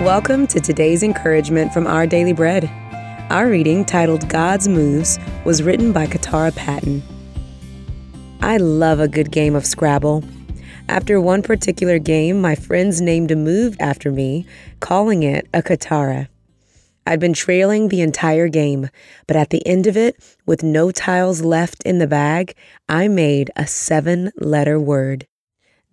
Welcome to today's encouragement from Our Daily Bread. Our reading, titled God's Moves, was written by Katara Patton. I love a good game of Scrabble. After one particular game, my friends named a move after me, calling it a Katara. I'd been trailing the entire game, but at the end of it, with no tiles left in the bag, I made a seven letter word.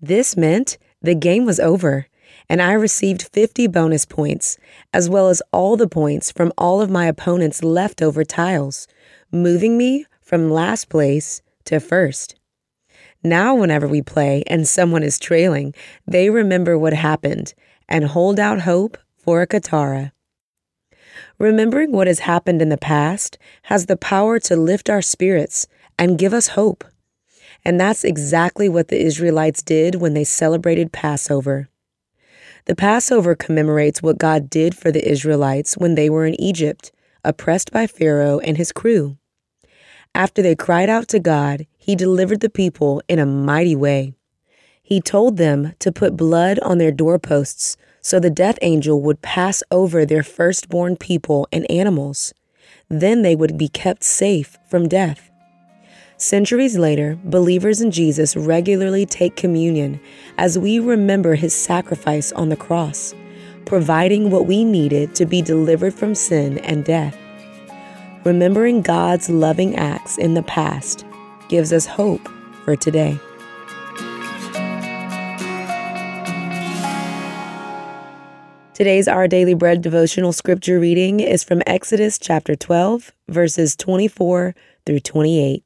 This meant the game was over, and I received 50 bonus points, as well as all the points from all of my opponent's leftover tiles, moving me from last place to first. Now, whenever we play and someone is trailing, they remember what happened and hold out hope for a Katara. Remembering what has happened in the past has the power to lift our spirits and give us hope. And that's exactly what the Israelites did when they celebrated Passover. The Passover commemorates what God did for the Israelites when they were in Egypt, oppressed by Pharaoh and his crew. After they cried out to God, he delivered the people in a mighty way. He told them to put blood on their doorposts so the death angel would pass over their firstborn people and animals. Then they would be kept safe from death. Centuries later, believers in Jesus regularly take communion as we remember his sacrifice on the cross, providing what we needed to be delivered from sin and death. Remembering God's loving acts in the past gives us hope for today. Today's Our Daily Bread devotional scripture reading is from Exodus chapter 12, verses 24 through 28.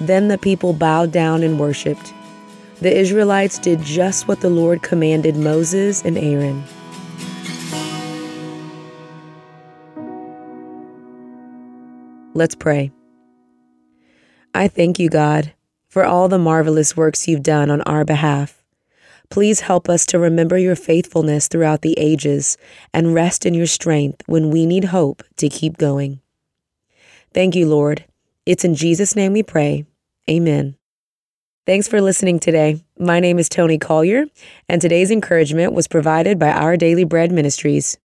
Then the people bowed down and worshiped. The Israelites did just what the Lord commanded Moses and Aaron. Let's pray. I thank you, God, for all the marvelous works you've done on our behalf. Please help us to remember your faithfulness throughout the ages and rest in your strength when we need hope to keep going. Thank you, Lord. It's in Jesus' name we pray. Amen. Thanks for listening today. My name is Tony Collier, and today's encouragement was provided by Our Daily Bread Ministries.